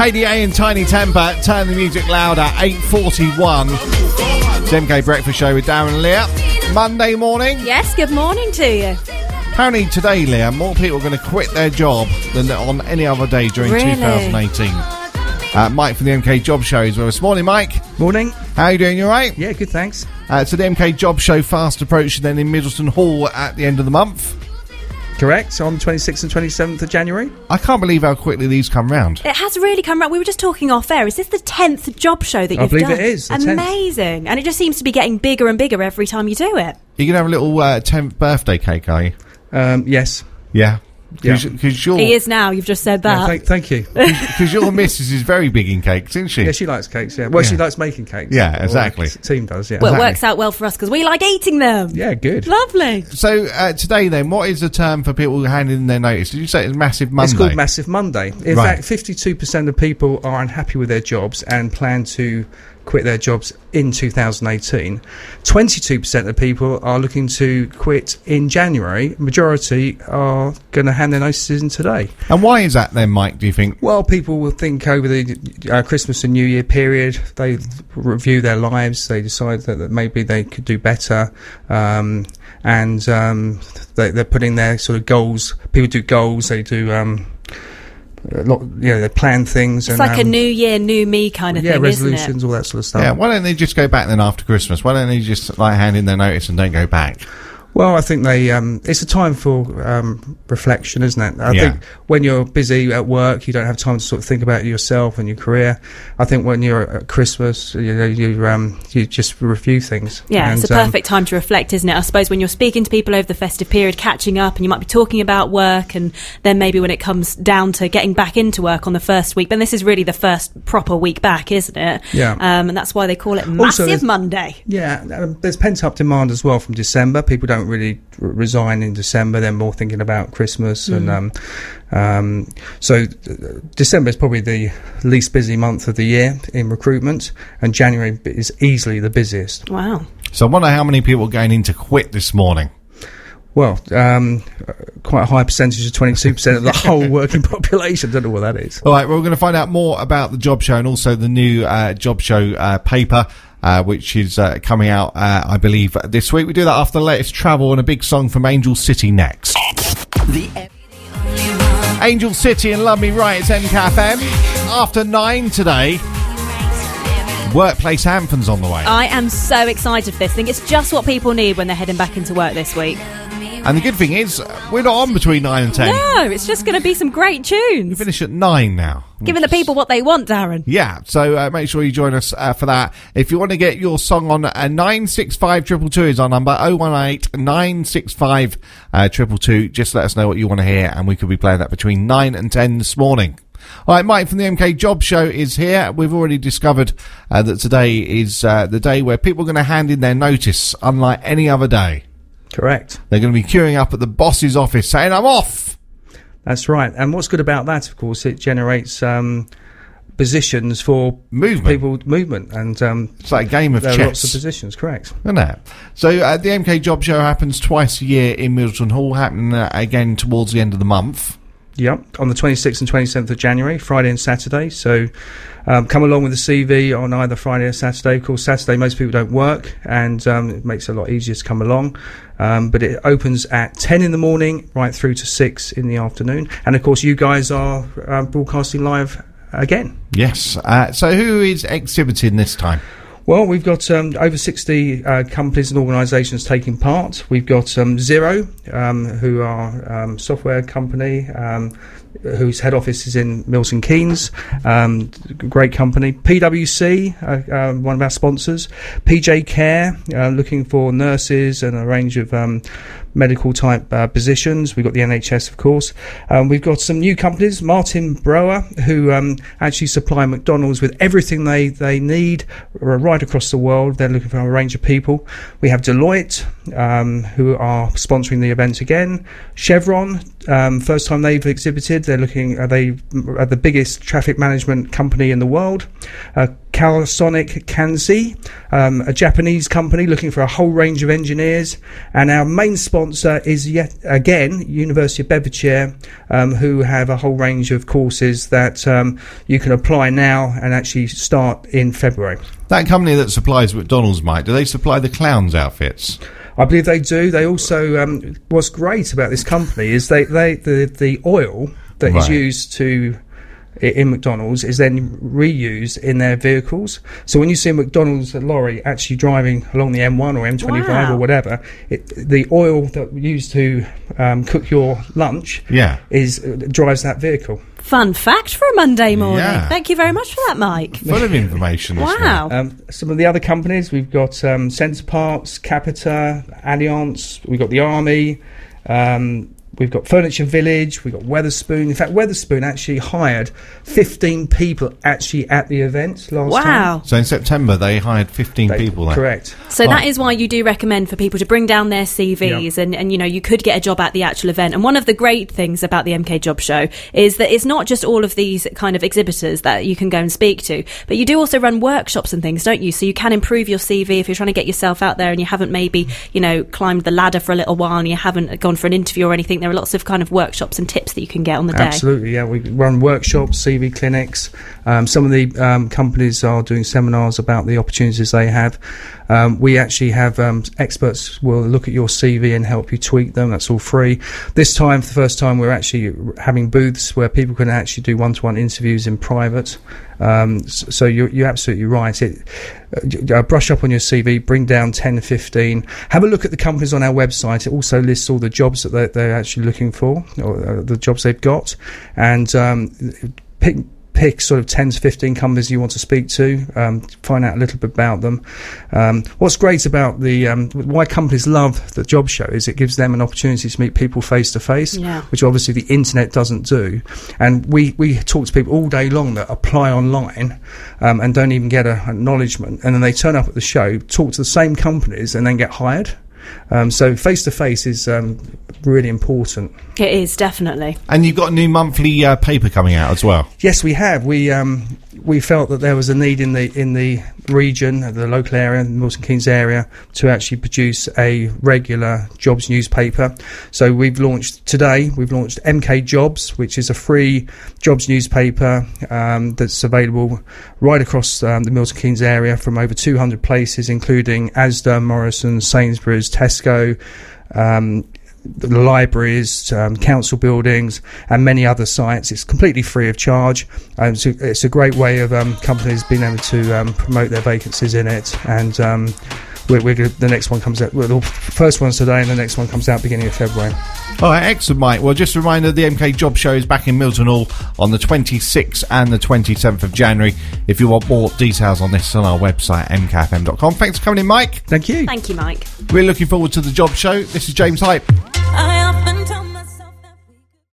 KDA and Tinie Tempah, turn the music louder, 8.41. It's MK Breakfast Show with Darren and Lia. Monday morning. Yes, good morning to you. Apparently today, Lia, more people are going to quit their job than on any other day during Really? 2018. Uh, Mike from the MK Job Show is with us. Morning, Mike. Morning. How are you doing? You all right? Yeah, good, thanks. Uh, so the MK Job Show fast approaching then in Middleton Hall at the end of the month. Correct. On 26th and 27th of January. I can't believe how quickly these come round. It has really come around. We were just talking off air. Is this the 10th job show that I you've done? I believe it is, the 10th. Amazing. And it just seems to be getting bigger and bigger every time you do it. You're going to have a little uh, 10th birthday cake, are you? Um, yes. Yeah. Yeah. Because your, He is now. You've just said Yeah, that. thank, thank you. cause your missus is very big in cakes, isn't she? yeah, she likes cakes. Yeah. Well, she likes making cakes. Yeah, exactly. the Team does. Yeah. well, it works out well for us because we like eating them. yeah. Good. Lovely. So uh, today, then, what is the term for people handing in their notice? Did you say it's Massive Monday? It's called Massive Monday. In Right. fact, 52% of people are unhappy with their jobs and plan to quit their jobs in 2018. 22% of people are looking to quit in January. Majority are going to hand their notices in today. and why is that then, Mike? Do you think? Well, people will think over the uh, Christmas and New Year period, they review their lives, they decide that, that maybe they could do better, um, and um, they, they're putting their sort of goals. People do goals, they do. Um, a lot, you know, they plan things. It's and, like a um, new year, new me kind of yeah, thing, isn't it? resolutions, all that sort of stuff. Yeah, why don't they just go back then after Christmas? Why don't they just like hand in their notice and don't go back? Well, I think they. Um, it's a time for um, reflection, isn't it? I Yeah. think when you're busy at work, you don't have time to sort of think about yourself and your career. I think when you're at Christmas, you know, you um, you just review things. Yeah, And, it's a um, perfect time to reflect, isn't it? I suppose when you're speaking to people over the festive period, catching up, and you might be talking about work, and then maybe when it comes down to getting back into work on the first week, then this is really the first proper week back, isn't it? Yeah. Um, and that's why they call it Massive there's- Monday. Yeah, um, there's pent up demand as well from December. People don't really r- resign in December; they're more thinking about Christmas, and um, um, so uh, December is probably the least busy month of the year in recruitment, and January is easily the busiest. Wow. So I wonder how many people are going in to quit this morning. Well, um, uh, quite a high percentage of twenty-two percent of the whole working population. Don't know what that is. All right, well, we're going to find out more about the job show and also the new uh, job show uh, paper, uh, which is uh, coming out, uh, I believe, this week. We do that after the latest travel and a big song from Angel City next. Angel City and Love Me Right, it's MKFM. After nine today, workplace anthems on the way. I am so excited for this. I think it's just what people need when they're heading back into work this week. And the good thing is, we're not on between nine and ten. No, it's just going to be some great We tunes. finish at nine now. Giving the people what they want, Darren. Yeah, so uh, make sure you join us uh, for that. If you want to get your song on uh, 965 222 is our number 018 965 uh, 222. Just let us know what you want to hear, and we could be playing that between 9 and 10 this morning. All right, Mike from the MK Job Show is here. We've already discovered uh, that today is uh, the day where people are going to hand in their notice, unlike any other day. Correct. They're going to be queuing up at the boss's office saying, I'm off! That's right. And what's good about that, of course, it generates um, positions for Movement. people movement, and um, It's like a game of there are chess. lots of positions. Correct. Isn't it? So uh, the MK Job Show happens twice a year in Middleton Hall, happening uh, again towards the end of the month. Yep, on the 26th and 27th of January, Friday and Saturday. So um, come along with the CV on either Friday or Saturday. Of course, Saturday most people don't work, and um, it makes it a lot easier to come along. Um, but it opens at 10 in the morning, right through to 6 in the afternoon. And of course, you guys are uh, broadcasting live again. Yes. Uh, so who is exhibiting this time? Well, we've got um, over 60 uh, companies and organisations taking part. We've got um, Xero, um, who are um, software company um, whose head office is in Milton Keynes. Um, great company. PwC, uh, uh, one of our sponsors. PJ Care, uh, looking for nurses and a range of um, medical type uh, positions. We've got the NHS, of course. Um, we've got some new companies, Martin Brower, who um, actually supply McDonald's with everything they, they need right across the world. They're looking for a range of people. We have Deloitte, um, who are sponsoring the event again. Chevron, Um, first time they've exhibited. They're looking. Are they are the biggest traffic management company in the world? Uh, Calsonic Kansei, um, a Japanese company looking for a whole range of engineers, and our main sponsor is yet again University of Bedfordshire, um, who have a whole range of courses that um, you can apply now and actually start in February. That company that supplies McDonald's, Mike, do they supply the clowns' outfits? I believe they do. They also um, what's great about this company is they, they the the oil that is Right. used to in McDonald's is then reused in their vehicles. So when you see a McDonald's lorry actually driving along the M1 or M25 Wow. or whatever, it, the oil that used to um, cook your lunch Yeah. is uh, drives that vehicle. Fun fact for a Monday morning. Yeah. Thank you very much for that, Mike. Full of information. Wow. Um, some of the other companies we've got um, Center Parcs, Capita, Allianz. We've got the Army. Um, we've got Furniture Village. We've got Wetherspoon. In fact, Wetherspoon actually hired 15 people actually at the event last time. Wow. So in September, they hired 15 They- people there. Correct. So Right. that is why you do recommend for people to bring down their CVs and, and you know you could get a job at the actual event. And one of the great things about the MK Job Show is that it's not just all of these kind of exhibitors that you can go and speak to, but you do also run workshops and things, don't you? So you can improve your CV if you're trying to get yourself out there and you haven't maybe you know climbed the ladder for a little while and you haven't gone for an interview or anything. There are lots of kind of workshops and tips that you can get on the day. Absolutely, yeah. We run workshops, CV clinics. Um, some of the um, companies are doing seminars about the opportunities they have. Um, we actually have um, experts will look at your CV and help you tweak them. That's all free. This time, for the first time, we're actually having booths where people can actually do one-to-one interviews in private. Um, so you're, you're absolutely right. It, uh, brush up on your CV, bring down 10, 15. Have a look at the companies on our website. It also lists all the jobs that they're, they're actually looking for, or uh, the jobs they've got, and um, pick pick sort of 10 to 15 companies you want to speak to, um, find out a little bit about them. Um, what's great about the um, why companies love the job show is it gives them an opportunity to meet people face to face, which obviously the internet doesn't do. And we, we talk to people all day long that apply online um, and don't even get an acknowledgement, and then they turn up at the show, talk to the same companies, and then get hired. Um, so face to face is um, really important. It is definitely. And you've got a new monthly uh, paper coming out as well. Yes, we have. We um, we felt that there was a need in the in the region, the local area, the Milton Keynes area, to actually produce a regular jobs newspaper. So we've launched today. We've launched MK Jobs, which is a free jobs newspaper um, that's available right across um, the Milton Keynes area from over 200 places, including ASDA, Morrison, Sainsbury's, Tesco. Um, libraries, um, council buildings, and many other sites. It's completely free of charge. Um, it's, a, it's a great way of um, companies being able to um, promote their vacancies in it. And um, we're, we're gonna, the next one comes out. Well, the first one's today, and the next one comes out beginning of February. All right, excellent, Mike. Well, just a reminder the MK Job Show is back in Milton Hall on the 26th and the 27th of January. If you want more details on this on our website, mkfm.com. Thanks for coming in, Mike. Thank you. Thank you, Mike. We're looking forward to the job show. This is James Hype.